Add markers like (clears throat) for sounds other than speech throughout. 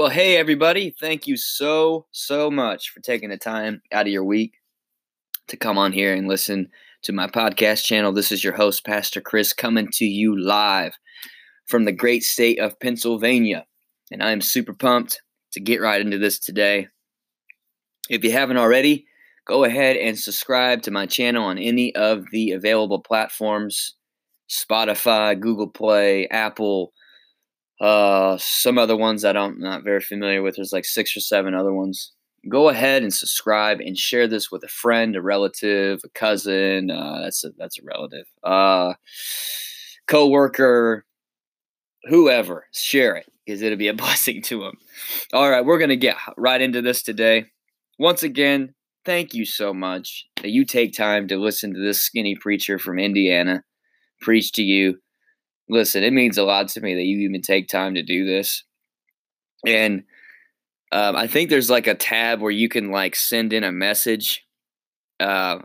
Well, hey, everybody. Thank you so, so much for taking the time out of your week to come on here and listen to my podcast channel. This is your host, Pastor Chris, coming to you live from the great state of Pennsylvania. And I am super pumped to get right into this today. If you haven't already, go ahead and subscribe to my channel on any of the available platforms Spotify, Google Play, Apple, uh, some other ones that I'm not very familiar with. There's like six or seven other ones. Go ahead and subscribe and share this with a friend, a relative, a cousin. Uh, that's a that's a relative. Uh, coworker, whoever. Share it because it'll be a (laughs) blessing to them. All right, we're gonna get right into this today. Once again, thank you so much that you take time to listen to this skinny preacher from Indiana preach to you listen, it means a lot to me that you even take time to do this. And um, I think there's like a tab where you can like send in a message uh,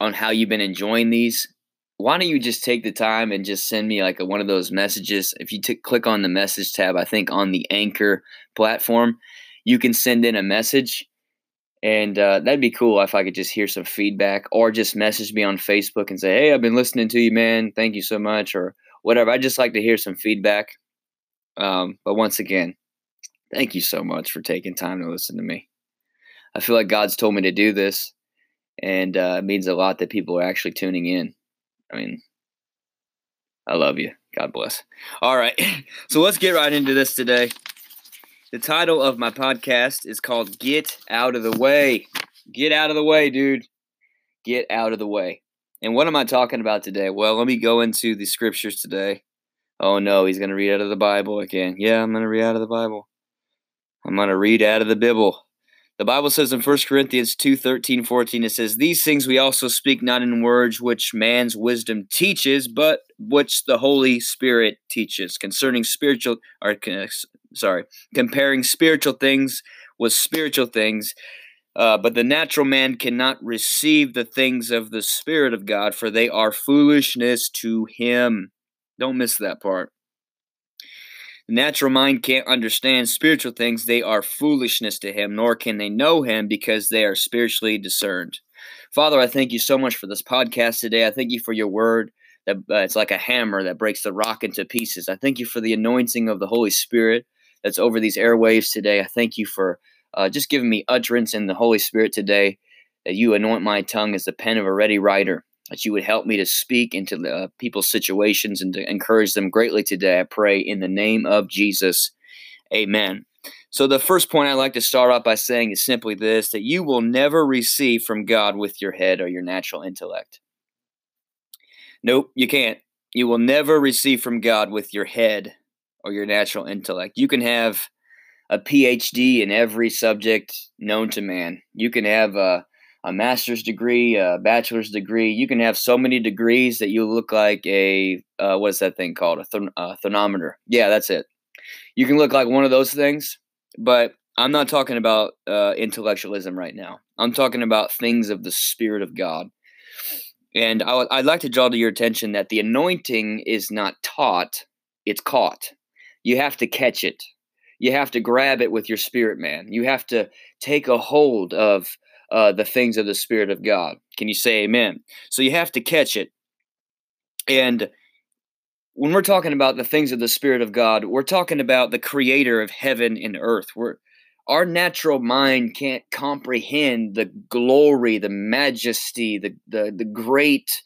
on how you've been enjoying these. Why don't you just take the time and just send me like a, one of those messages? If you t- click on the message tab, I think on the Anchor platform, you can send in a message. And uh, that'd be cool if I could just hear some feedback or just message me on Facebook and say, Hey, I've been listening to you, man. Thank you so much. Or, whatever. I just like to hear some feedback. Um, but once again, thank you so much for taking time to listen to me. I feel like God's told me to do this, and uh, it means a lot that people are actually tuning in. I mean, I love you. God bless. All right, (laughs) so let's get right into this today. The title of my podcast is called Get Out of the Way. Get out of the way, dude. Get out of the way. And what am I talking about today? Well, let me go into the scriptures today. Oh no, he's going to read out of the Bible again. Yeah, I'm going to read out of the Bible. I'm going to read out of the Bible. The Bible says in 1 Corinthians 2 13, 14, it says, These things we also speak not in words which man's wisdom teaches, but which the Holy Spirit teaches concerning spiritual, or uh, sorry, comparing spiritual things with spiritual things. Uh, but the natural man cannot receive the things of the Spirit of God, for they are foolishness to him. Don't miss that part. The natural mind can't understand spiritual things, they are foolishness to him, nor can they know him because they are spiritually discerned. Father, I thank you so much for this podcast today. I thank you for your word that uh, it's like a hammer that breaks the rock into pieces. I thank you for the anointing of the Holy Spirit that's over these airwaves today. I thank you for uh, just giving me utterance in the Holy Spirit today, that you anoint my tongue as the pen of a ready writer, that you would help me to speak into the, uh, people's situations and to encourage them greatly today. I pray in the name of Jesus. Amen. So, the first point I'd like to start off by saying is simply this that you will never receive from God with your head or your natural intellect. Nope, you can't. You will never receive from God with your head or your natural intellect. You can have a PhD in every subject known to man. You can have a, a master's degree, a bachelor's degree. You can have so many degrees that you look like a uh, what's that thing called? A, th- a thermometer. Yeah, that's it. You can look like one of those things, but I'm not talking about uh, intellectualism right now. I'm talking about things of the Spirit of God. And I w- I'd like to draw to your attention that the anointing is not taught, it's caught. You have to catch it you have to grab it with your spirit, man. You have to take a hold of uh, the things of the Spirit of God. Can you say amen? So you have to catch it. And when we're talking about the things of the Spirit of God, we're talking about the creator of heaven and earth. We're, our natural mind can't comprehend the glory, the majesty, the, the, the great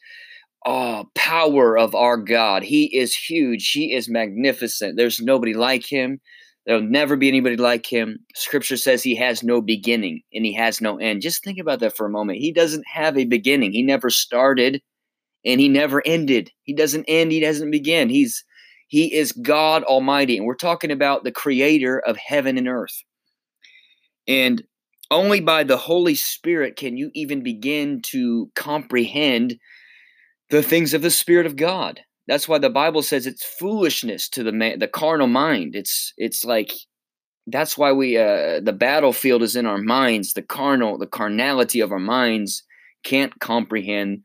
uh, power of our God. He is huge. He is magnificent. There's nobody like him. There'll never be anybody like him. Scripture says he has no beginning and he has no end. Just think about that for a moment. He doesn't have a beginning. He never started and he never ended. He doesn't end, he doesn't begin. He's he is God Almighty. And we're talking about the creator of heaven and earth. And only by the Holy Spirit can you even begin to comprehend the things of the Spirit of God. That's why the Bible says it's foolishness to the man, the carnal mind. It's it's like that's why we uh, the battlefield is in our minds. The carnal, the carnality of our minds can't comprehend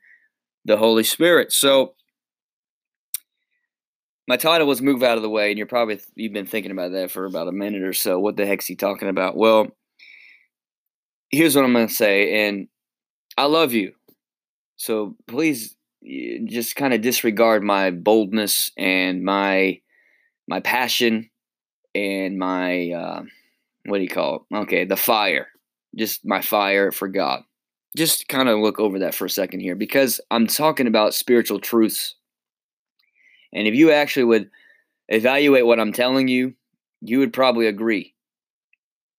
the Holy Spirit. So my title was "Move Out of the Way," and you're probably you've been thinking about that for about a minute or so. What the heck's he talking about? Well, here's what I'm going to say, and I love you, so please just kind of disregard my boldness and my my passion and my uh, what do you call it? Okay, the fire, just my fire for God. Just kind of look over that for a second here because I'm talking about spiritual truths. And if you actually would evaluate what I'm telling you, you would probably agree.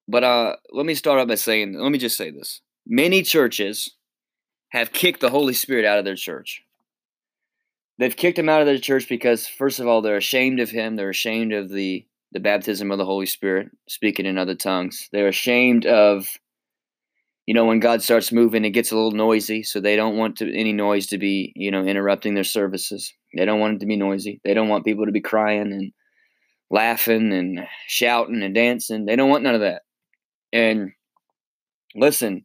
But uh, let me start out by saying, let me just say this. Many churches have kicked the Holy Spirit out of their church. They've kicked him out of their church because, first of all, they're ashamed of him. They're ashamed of the, the baptism of the Holy Spirit, speaking in other tongues. They're ashamed of, you know, when God starts moving, it gets a little noisy. So they don't want to, any noise to be, you know, interrupting their services. They don't want it to be noisy. They don't want people to be crying and laughing and shouting and dancing. They don't want none of that. And listen,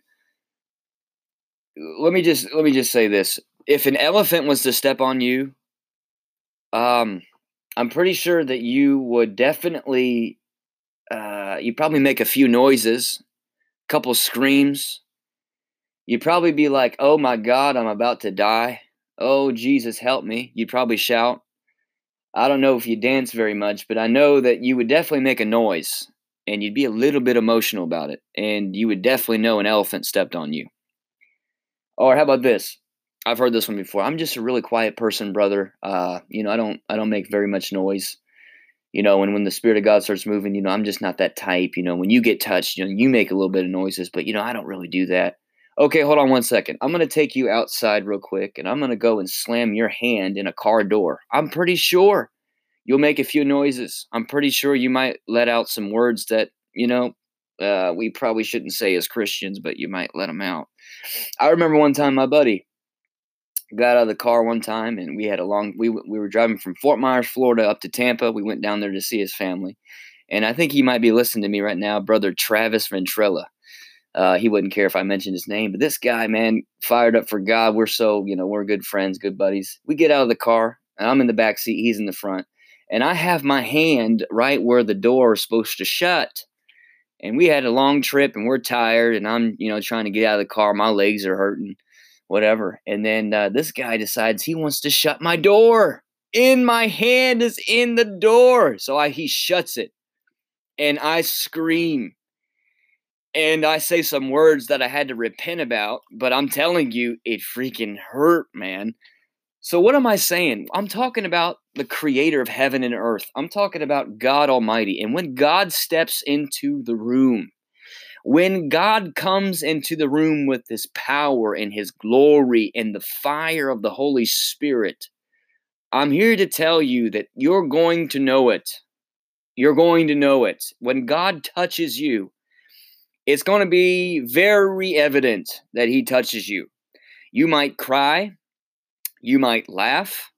let me just let me just say this if an elephant was to step on you, um, I'm pretty sure that you would definitely, uh, you probably make a few noises, a couple screams. You'd probably be like, "Oh my God, I'm about to die! Oh Jesus, help me!" You'd probably shout. I don't know if you dance very much, but I know that you would definitely make a noise, and you'd be a little bit emotional about it, and you would definitely know an elephant stepped on you. Or how about this? I've heard this one before. I'm just a really quiet person, brother. Uh, you know, I don't I don't make very much noise. You know, and when the spirit of God starts moving, you know, I'm just not that type. You know, when you get touched, you know, you make a little bit of noises, but you know, I don't really do that. Okay, hold on one second. I'm gonna take you outside real quick, and I'm gonna go and slam your hand in a car door. I'm pretty sure you'll make a few noises. I'm pretty sure you might let out some words that you know uh, we probably shouldn't say as Christians, but you might let them out. I remember one time my buddy got out of the car one time and we had a long we we were driving from Fort Myers, Florida up to Tampa. We went down there to see his family. And I think he might be listening to me right now, brother Travis Ventrella. Uh, he wouldn't care if I mentioned his name, but this guy, man, fired up for God. We're so, you know, we're good friends, good buddies. We get out of the car, and I'm in the back seat, he's in the front, and I have my hand right where the door is supposed to shut. And we had a long trip, and we're tired, and I'm, you know, trying to get out of the car. My legs are hurting whatever. And then uh, this guy decides he wants to shut my door. In my hand is in the door. So I, he shuts it. And I scream. And I say some words that I had to repent about. But I'm telling you, it freaking hurt, man. So what am I saying? I'm talking about the creator of heaven and earth. I'm talking about God Almighty. And when God steps into the room, when God comes into the room with his power and his glory and the fire of the Holy Spirit, I'm here to tell you that you're going to know it. You're going to know it. When God touches you, it's going to be very evident that he touches you. You might cry, you might laugh,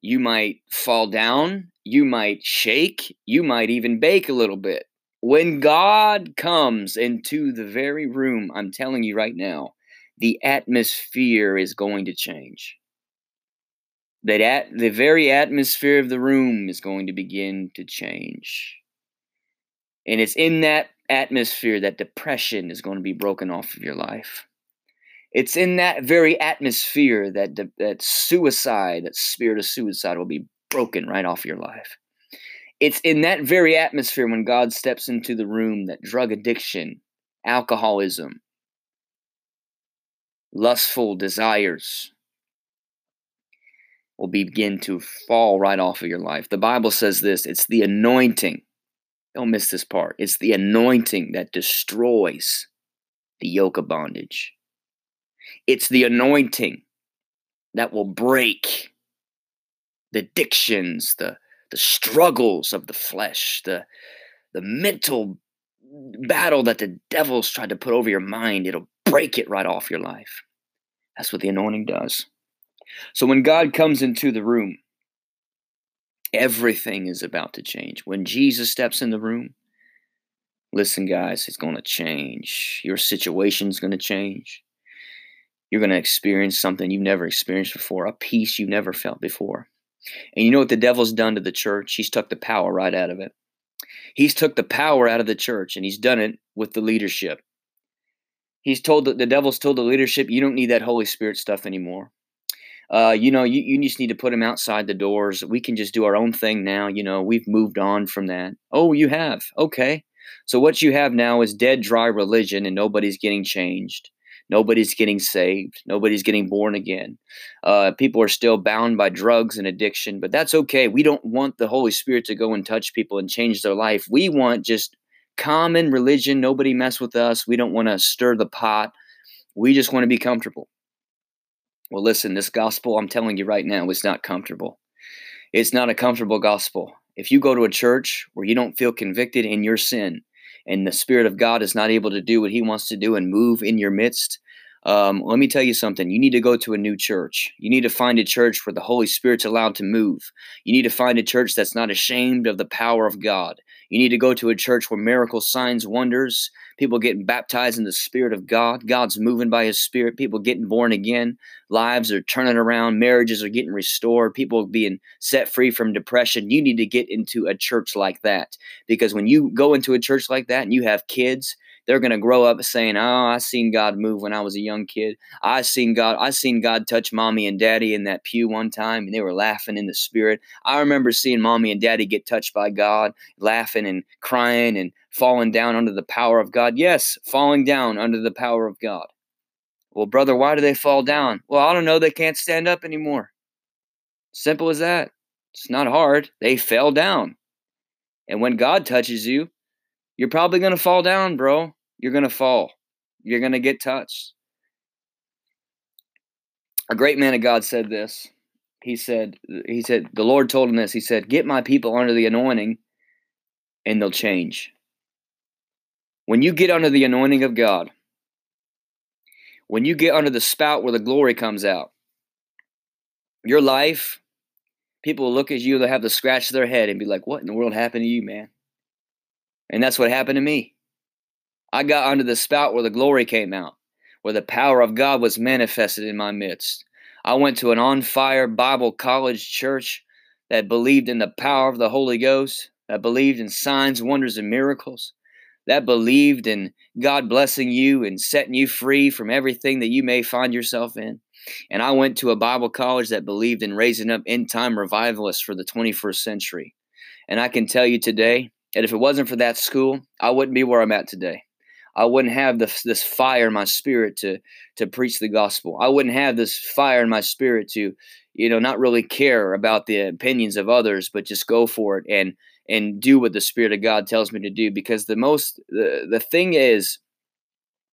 you might fall down, you might shake, you might even bake a little bit. When God comes into the very room, I'm telling you right now, the atmosphere is going to change. That at the very atmosphere of the room is going to begin to change. And it's in that atmosphere that depression is going to be broken off of your life. It's in that very atmosphere that that suicide, that spirit of suicide will be broken right off your life. It's in that very atmosphere when God steps into the room that drug addiction, alcoholism, lustful desires will begin to fall right off of your life. The Bible says this it's the anointing. Don't miss this part. It's the anointing that destroys the yoke of bondage. It's the anointing that will break the addictions, the the struggles of the flesh, the the mental battle that the devil's tried to put over your mind, it'll break it right off your life. That's what the anointing does. So when God comes into the room, everything is about to change. When Jesus steps in the room, listen, guys, it's going to change. Your situation's going to change. You're going to experience something you've never experienced before, a peace you've never felt before. And you know what the devil's done to the church? He's took the power right out of it. He's took the power out of the church and he's done it with the leadership. He's told the, the devil's told the leadership, you don't need that Holy Spirit stuff anymore. Uh, you know, you, you just need to put him outside the doors. We can just do our own thing now. You know, we've moved on from that. Oh, you have? Okay. So what you have now is dead, dry religion, and nobody's getting changed. Nobody's getting saved. Nobody's getting born again. Uh, people are still bound by drugs and addiction, but that's okay. We don't want the Holy Spirit to go and touch people and change their life. We want just common religion. Nobody mess with us. We don't want to stir the pot. We just want to be comfortable. Well, listen, this gospel, I'm telling you right now, is not comfortable. It's not a comfortable gospel. If you go to a church where you don't feel convicted in your sin, and the Spirit of God is not able to do what He wants to do and move in your midst, um, let me tell you something. You need to go to a new church. You need to find a church where the Holy Spirit's allowed to move. You need to find a church that's not ashamed of the power of God. You need to go to a church where miracles, signs, wonders, people getting baptized in the Spirit of God. God's moving by His Spirit. People getting born again. Lives are turning around. Marriages are getting restored. People being set free from depression. You need to get into a church like that because when you go into a church like that and you have kids, they're going to grow up saying, "Oh, I seen God move when I was a young kid. I seen God. I seen God touch mommy and daddy in that pew one time, and they were laughing in the spirit. I remember seeing mommy and daddy get touched by God, laughing and crying and falling down under the power of God. Yes, falling down under the power of God. Well, brother, why do they fall down? Well, I don't know. They can't stand up anymore. Simple as that. It's not hard. They fell down. And when God touches you, you're probably going to fall down, bro. You're going to fall. You're going to get touched. A great man of God said this. He said, he said, the Lord told him this. He said, Get my people under the anointing and they'll change. When you get under the anointing of God, when you get under the spout where the glory comes out, your life, people will look at you, they'll have to scratch their head and be like, What in the world happened to you, man? And that's what happened to me. I got under the spout where the glory came out, where the power of God was manifested in my midst. I went to an on fire Bible college church that believed in the power of the Holy Ghost, that believed in signs, wonders, and miracles, that believed in God blessing you and setting you free from everything that you may find yourself in. And I went to a Bible college that believed in raising up end time revivalists for the 21st century. And I can tell you today, and if it wasn't for that school, I wouldn't be where I'm at today. I wouldn't have this this fire in my spirit to to preach the gospel. I wouldn't have this fire in my spirit to, you know, not really care about the opinions of others, but just go for it and and do what the spirit of God tells me to do. Because the most the, the thing is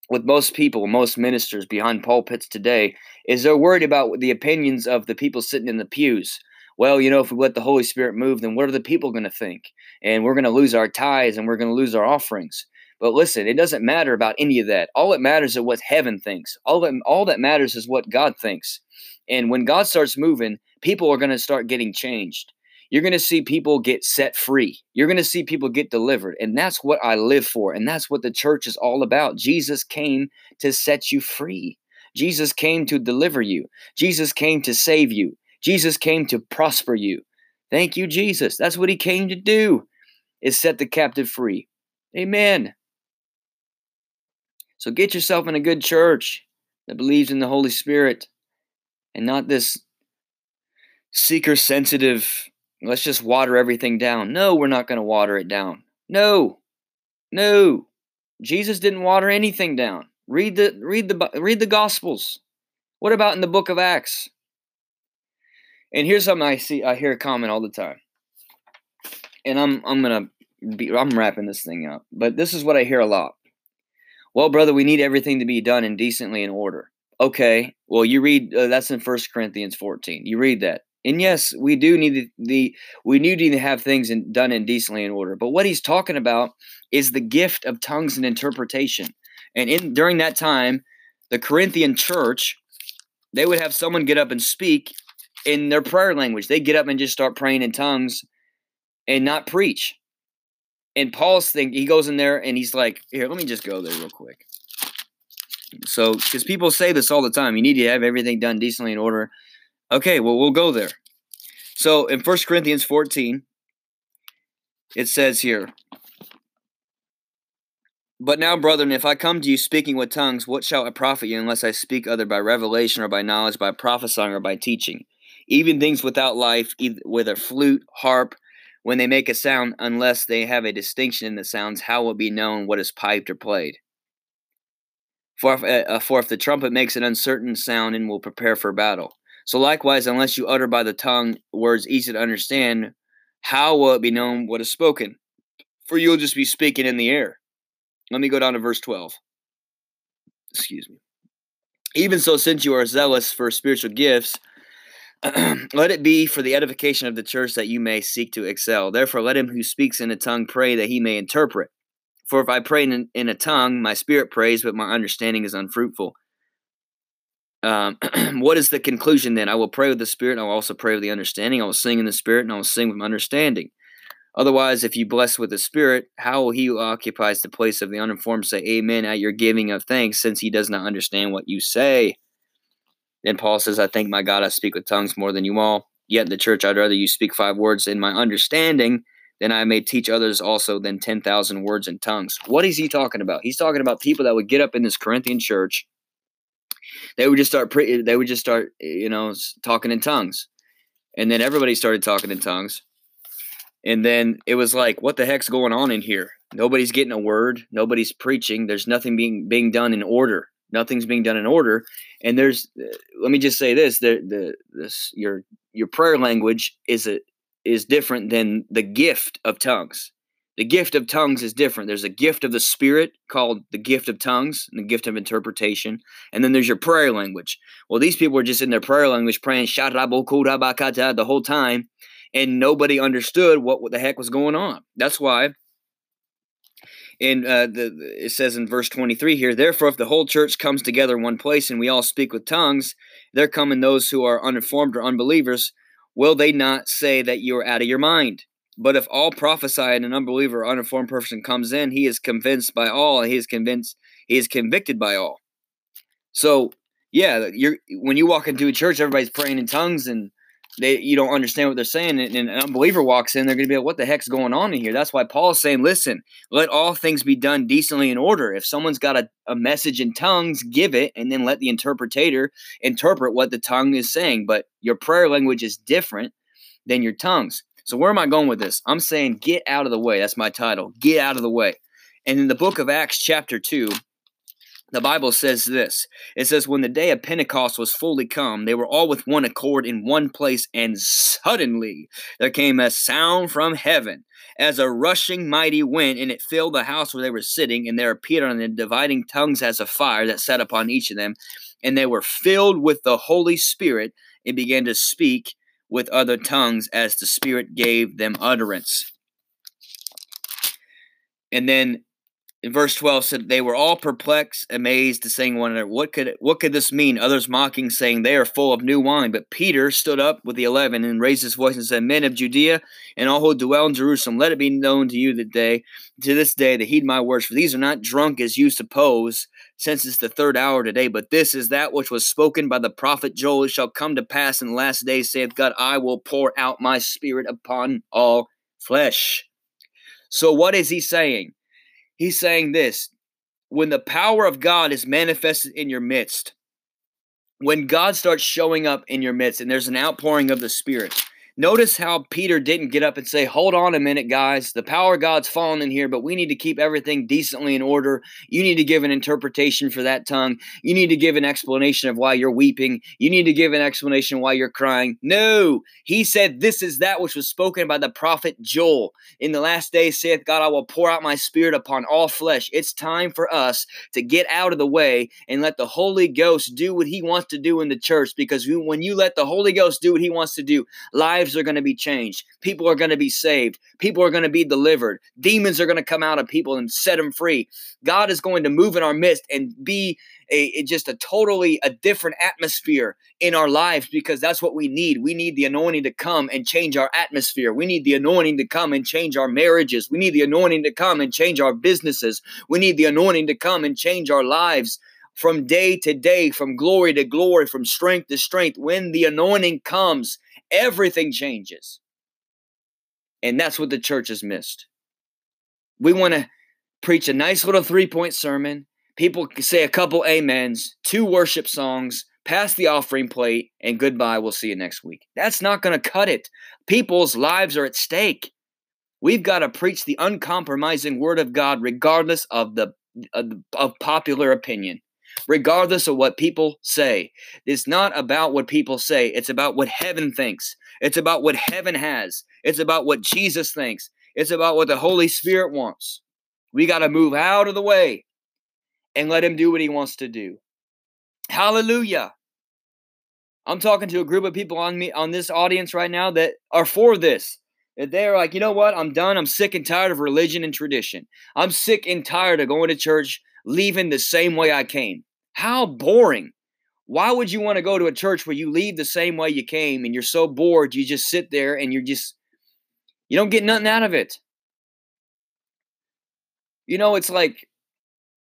with most people, most ministers behind pulpits today, is they're worried about the opinions of the people sitting in the pews well, you know, if we let the Holy Spirit move, then what are the people going to think? And we're going to lose our tithes and we're going to lose our offerings. But listen, it doesn't matter about any of that. All that matters is what heaven thinks. All that all that matters is what God thinks. And when God starts moving, people are going to start getting changed. You're going to see people get set free. You're going to see people get delivered. And that's what I live for. And that's what the church is all about. Jesus came to set you free. Jesus came to deliver you. Jesus came to save you. Jesus came to prosper you. Thank you, Jesus. That's what he came to do, is set the captive free. Amen. So get yourself in a good church that believes in the Holy Spirit and not this seeker sensitive, let's just water everything down. No, we're not going to water it down. No. No. Jesus didn't water anything down. Read the read the read the gospels. What about in the book of Acts? And here's something I see I hear a comment all the time. And I'm I'm gonna be I'm wrapping this thing up. But this is what I hear a lot. Well, brother, we need everything to be done in decently in order. Okay. Well, you read uh, that's in First Corinthians 14. You read that. And yes, we do need the, the we need to have things in, done in decently in order. But what he's talking about is the gift of tongues and interpretation. And in during that time, the Corinthian church, they would have someone get up and speak in their prayer language. They get up and just start praying in tongues and not preach. And Paul's thing, he goes in there and he's like, here, let me just go there real quick. So, because people say this all the time, you need to have everything done decently in order. Okay, well, we'll go there. So in 1 Corinthians 14, it says here, But now, brethren, if I come to you speaking with tongues, what shall it profit you unless I speak other by revelation or by knowledge, by prophesying or by teaching? Even things without life, either a flute, harp, when they make a sound, unless they have a distinction in the sounds, how will be known what is piped or played? For if, uh, for if the trumpet makes an uncertain sound and will prepare for battle. So likewise, unless you utter by the tongue words easy to understand, how will it be known what is spoken? For you'll just be speaking in the air. Let me go down to verse 12. Excuse me. Even so, since you are zealous for spiritual gifts, (clears throat) let it be for the edification of the church that you may seek to excel. Therefore, let him who speaks in a tongue pray that he may interpret. For if I pray in, in a tongue, my spirit prays, but my understanding is unfruitful. Um, (clears throat) what is the conclusion then? I will pray with the spirit, and I will also pray with the understanding. I will sing in the spirit, and I will sing with my understanding. Otherwise, if you bless with the spirit, how will he who occupies the place of the uninformed say amen at your giving of thanks, since he does not understand what you say? Then Paul says, I thank my God I speak with tongues more than you all. Yet in the church I'd rather you speak five words in my understanding than I may teach others also than 10,000 words in tongues. What is he talking about? He's talking about people that would get up in this Corinthian church. They would just start, pre- they would just start, you know, talking in tongues. And then everybody started talking in tongues. And then it was like, what the heck's going on in here? Nobody's getting a word. Nobody's preaching. There's nothing being being done in order. Nothing's being done in order. And there's, uh, let me just say this: the the this your your prayer language is a is different than the gift of tongues. The gift of tongues is different. There's a gift of the Spirit called the gift of tongues and the gift of interpretation. And then there's your prayer language. Well, these people were just in their prayer language praying the whole time, and nobody understood what, what the heck was going on. That's why in uh, the it says in verse 23 here therefore if the whole church comes together in one place and we all speak with tongues there come in those who are uninformed or unbelievers will they not say that you are out of your mind? But if all prophesy and an unbeliever or uninformed person comes in he is convinced by all he is convinced he is convicted by all. So yeah you're when you walk into a church everybody's praying in tongues and they you don't understand what they're saying and, and an unbeliever walks in they're going to be like what the heck's going on in here? That's why paul's saying listen let all things be done decently in order. If someone's got a, a message in tongues give it and then let the interpreter interpret what the tongue is saying. But your prayer language is different than your tongues. So where am i going with this? I'm saying get out of the way. That's my title. Get out of the way. And in the book of acts chapter 2 the Bible says this it says, When the day of Pentecost was fully come, they were all with one accord in one place, and suddenly there came a sound from heaven as a rushing mighty wind, and it filled the house where they were sitting, and there appeared on them dividing tongues as a fire that sat upon each of them, and they were filled with the Holy Spirit and began to speak with other tongues as the Spirit gave them utterance. And then in verse 12 said they were all perplexed amazed saying one another. What could what could this mean? Others mocking saying they are full of new wine. But peter stood up with the eleven and raised his voice and said men of judea and all who dwell in jerusalem let it be known to you that day to this day to heed my words for these are not drunk as you suppose since it's the third hour today but this is that which was spoken by the prophet joel. It shall come to pass in the last days saith god i will pour out my spirit upon all flesh. So what is he saying He's saying this when the power of God is manifested in your midst, when God starts showing up in your midst and there's an outpouring of the Spirit, Notice how Peter didn't get up and say, Hold on a minute, guys. The power of God's fallen in here, but we need to keep everything decently in order. You need to give an interpretation for that tongue. You need to give an explanation of why you're weeping. You need to give an explanation why you're crying. No, he said, This is that which was spoken by the prophet Joel. In the last days, saith God, I will pour out my spirit upon all flesh. It's time for us to get out of the way and let the Holy Ghost do what he wants to do in the church because when you let the Holy Ghost do what he wants to do, lives lives are going to be changed. People are going to be saved. People are going to be delivered. Demons are going to come out of people and set them free. God is going to move in our midst and be a, just a totally a different atmosphere in our lives because that's what we need. We need the anointing to come and change our atmosphere. We need the anointing to come and change our marriages. We need the anointing to come and change our businesses. We need the anointing to come and change our lives from day to day, from glory to glory, from strength to strength. When the anointing comes, everything changes. And that's what the church has missed. We want to preach a nice little three point sermon. People say a couple amens, two worship songs, pass the offering plate, and goodbye. We'll see you next week. That's not going to cut it. People's lives are at stake. We've got to preach the uncompromising word of God, regardless of the of, of popular opinion, regardless of what people say. It's not about what people say. It's about what heaven thinks. It's about what heaven has. It's about what Jesus thinks. It's about what the Holy Spirit wants. We got to move out of the way and let him do what he wants to do. Hallelujah. I'm talking to a group of people on me on this audience right now that are for this. That they're like, you know what? I'm done. I'm sick and tired of religion and tradition. I'm sick and tired of going to church, leaving the same way I came. How boring. Why would you want to go to a church where you leave the same way you came and you're so bored you just sit there and you're just you don't get nothing out of it. You know, it's like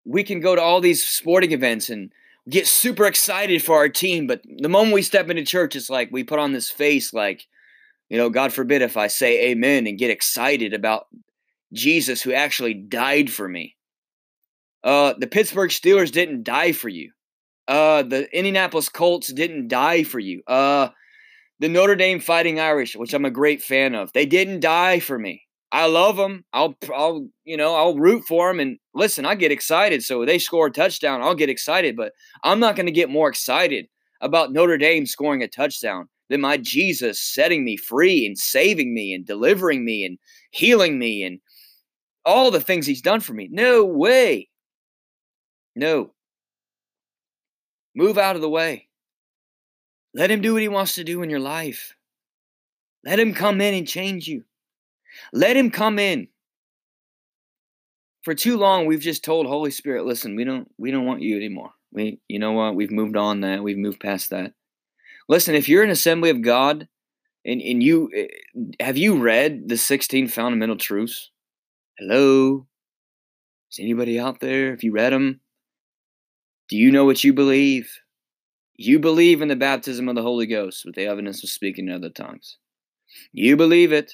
we can go to all these sporting events and get super excited for our team, but the moment we step into church, it's like we put on this face like, you know, God forbid if I say amen and get excited about Jesus who actually died for me. Uh, the Pittsburgh Steelers didn't die for you. Uh, the Indianapolis Colts didn't die for you. Uh, the Notre Dame Fighting Irish, which I'm a great fan of, they didn't die for me. I love them. I'll, I'll, you know, I'll root for them. And listen, I get excited. So they score a touchdown, I'll get excited. But I'm not going to get more excited about Notre Dame scoring a touchdown than my Jesus setting me free and saving me and delivering me and healing me and all the things he's done for me. No way. No. Move out of the way. Let him do what he wants to do in your life. Let him come in and change you. Let him come in. For too long we've just told Holy Spirit, listen, we don't we don't want you anymore. We you know what? We've moved on that. We've moved past that. Listen, if you're an assembly of God and, and you eh, have you read the 16 fundamental truths? Hello? Is anybody out there? If you read them, do you know what you believe? You believe in the baptism of the Holy Ghost with the evidence of speaking in other tongues. You believe it.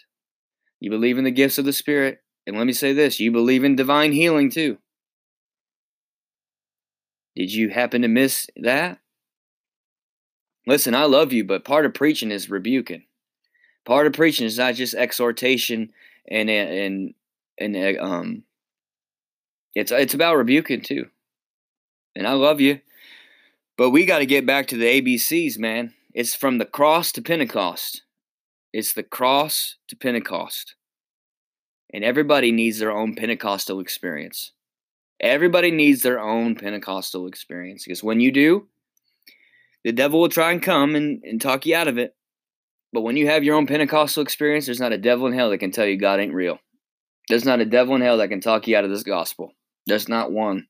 You believe in the gifts of the Spirit. And let me say this you believe in divine healing too. Did you happen to miss that? Listen, I love you, but part of preaching is rebuking. Part of preaching is not just exhortation and and and um it's it's about rebuking too. And I love you. But we got to get back to the ABCs, man. It's from the cross to Pentecost. It's the cross to Pentecost. And everybody needs their own Pentecostal experience. Everybody needs their own Pentecostal experience because when you do, the devil will try and come and, and talk you out of it. But when you have your own Pentecostal experience, there's not a devil in hell that can tell you God ain't real. There's not a devil in hell that can talk you out of this gospel. There's not one.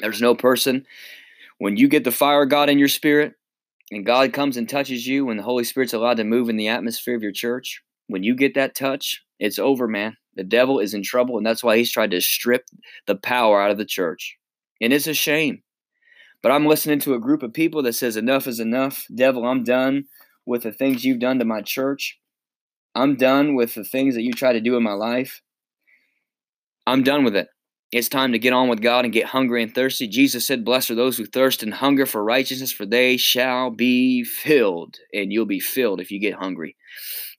There's no person. When you get the fire of God in your spirit, and God comes and touches you when the Holy Spirit's allowed to move in the atmosphere of your church, when you get that touch, it's over, man. The devil is in trouble, and that's why he's tried to strip the power out of the church. And it's a shame. But I'm listening to a group of people that says, Enough is enough. Devil, I'm done with the things you've done to my church. I'm done with the things that you try to do in my life. I'm done with it. It's time to get on with God and get hungry and thirsty. Jesus said, Blessed are those who thirst and hunger for righteousness, for they shall be filled. And you'll be filled if you get hungry.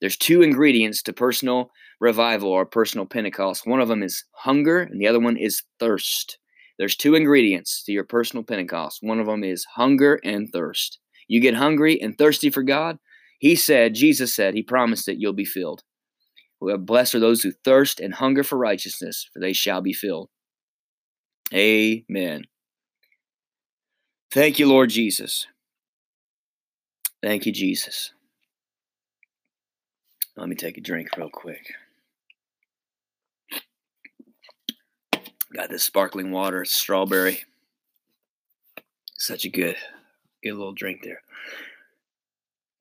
There's two ingredients to personal revival or personal Pentecost. One of them is hunger, and the other one is thirst. There's two ingredients to your personal Pentecost. One of them is hunger and thirst. You get hungry and thirsty for God. He said, Jesus said, He promised that you'll be filled. Blessed are those who thirst and hunger for righteousness, for they shall be filled. Amen. Thank you, Lord Jesus. Thank you, Jesus. Let me take a drink real quick. Got this sparkling water, strawberry. Such a good, good little drink there.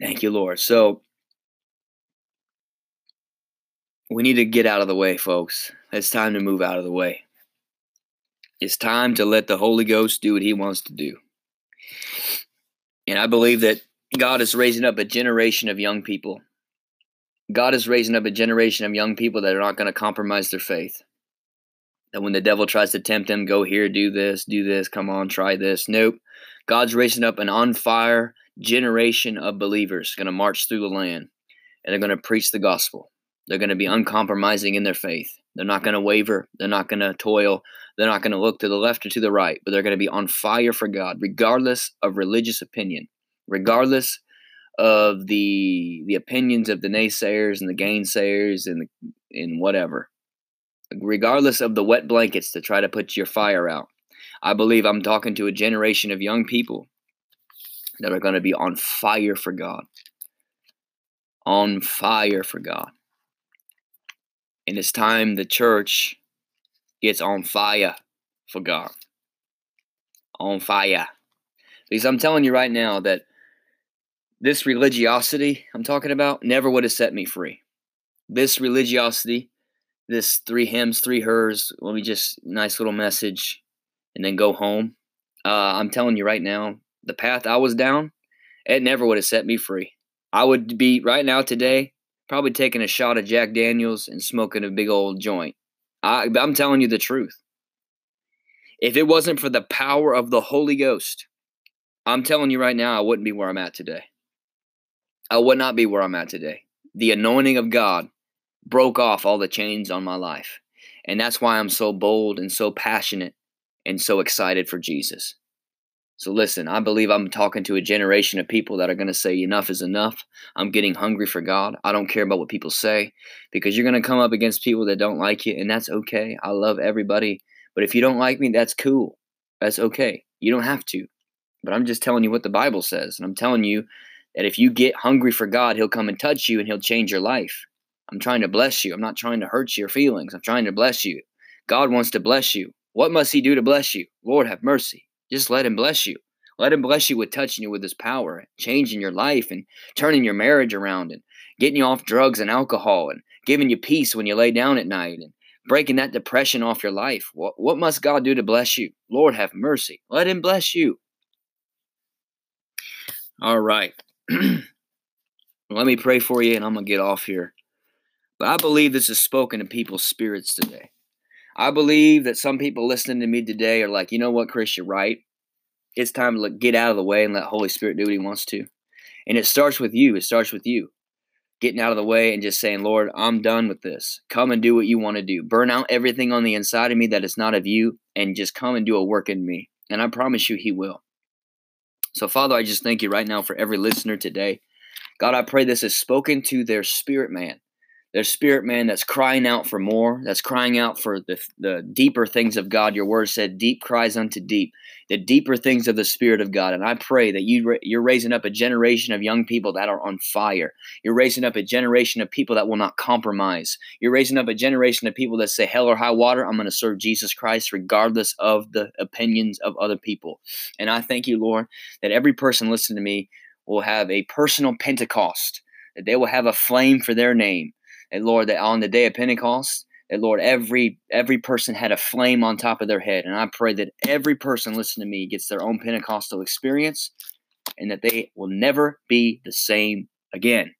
Thank you, Lord. So we need to get out of the way, folks. It's time to move out of the way. It's time to let the Holy Ghost do what He wants to do. And I believe that God is raising up a generation of young people. God is raising up a generation of young people that are not going to compromise their faith. That when the devil tries to tempt them, go here, do this, do this, come on, try this. Nope. God's raising up an on fire generation of believers going to march through the land and they're going to preach the gospel. They're going to be uncompromising in their faith. They're not going to waver. They're not going to toil. They're not going to look to the left or to the right, but they're going to be on fire for God, regardless of religious opinion, regardless of the the opinions of the naysayers and the gainsayers and the, and whatever. Regardless of the wet blankets to try to put your fire out. I believe I'm talking to a generation of young people that are going to be on fire for God. On fire for God. And it's time the church gets on fire for God. On fire. Because I'm telling you right now that this religiosity I'm talking about never would have set me free. This religiosity, this three hymns, three hers, let me just nice little message and then go home. Uh, I'm telling you right now, the path I was down, it never would have set me free. I would be right now today probably taking a shot of Jack Daniels and smoking a big old joint. I, I'm telling you the truth. If it wasn't for the power of the Holy Ghost, I'm telling you right now, I wouldn't be where I'm at today. I would not be where I'm at today. The anointing of God broke off all the chains on my life. And that's why I'm so bold and so passionate and so excited for Jesus. So listen, I believe I'm talking to a generation of people that are going to say enough is enough. I'm getting hungry for God. I don't care about what people say because you're going to come up against people that don't like you and that's okay. I love everybody, but if you don't like me, that's cool. That's okay. You don't have to. But I'm just telling you what the Bible says and I'm telling you that if you get hungry for God, he'll come and touch you and he'll change your life. I'm trying to bless you. I'm not trying to hurt your feelings. I'm trying to bless you. God wants to bless you. What must he do to bless you? Lord, have mercy. Just let him bless you. Let him bless you with touching you with his power, changing your life and turning your marriage around and getting you off drugs and alcohol and giving you peace when you lay down at night and breaking that depression off your life. What, what must God do to bless you? Lord, have mercy. Let him bless you. All right. (clears throat) Let me pray for you and I'm going to get off here. But I believe this is spoken to people's spirits today. I believe that some people listening to me today are like, you know what, Chris, you're right. It's time to get out of the way and let Holy Spirit do what He wants to. And it starts with you. It starts with you getting out of the way and just saying, Lord, I'm done with this. Come and do what you want to do. Burn out everything on the inside of me that is not of you and just come and do a work in me. And I promise you, He will. So, Father, I just thank you right now for every listener today. God, I pray this is spoken to their spirit man their spirit man that's crying out for more, that's crying out for the, the deeper things of God. Your word said, deep cries unto deep, the deeper things of the Spirit of God. And I pray that you, you're raising up a generation of young people that are on fire. You're raising up a generation of people that will not compromise. You're raising up a generation of people that say, hell or high water, I'm going to serve Jesus Christ regardless of the opinions of other people. And I thank you, Lord, that every person listening to me will have a personal Pentecost, that they will have a flame for their name and Lord, that on the day of Pentecost, that Lord, every every person had a flame on top of their head. And I pray that every person listening to me gets their own Pentecostal experience and that they will never be the same again.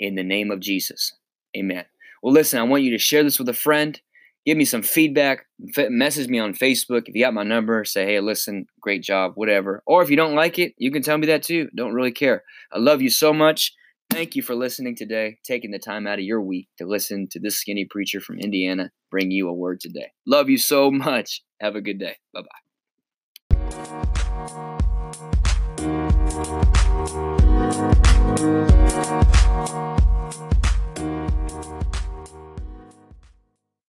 In the name of Jesus. Amen. Well, listen, I want you to share this with a friend. Give me some feedback. Message me on Facebook. If you got my number, say, hey, listen, great job, whatever. Or if you don't like it, you can tell me that too. Don't really care. I love you so much. Thank you for listening today, taking the time out of your week to listen to this skinny preacher from Indiana bring you a word today. Love you so much. Have a good day. Bye bye.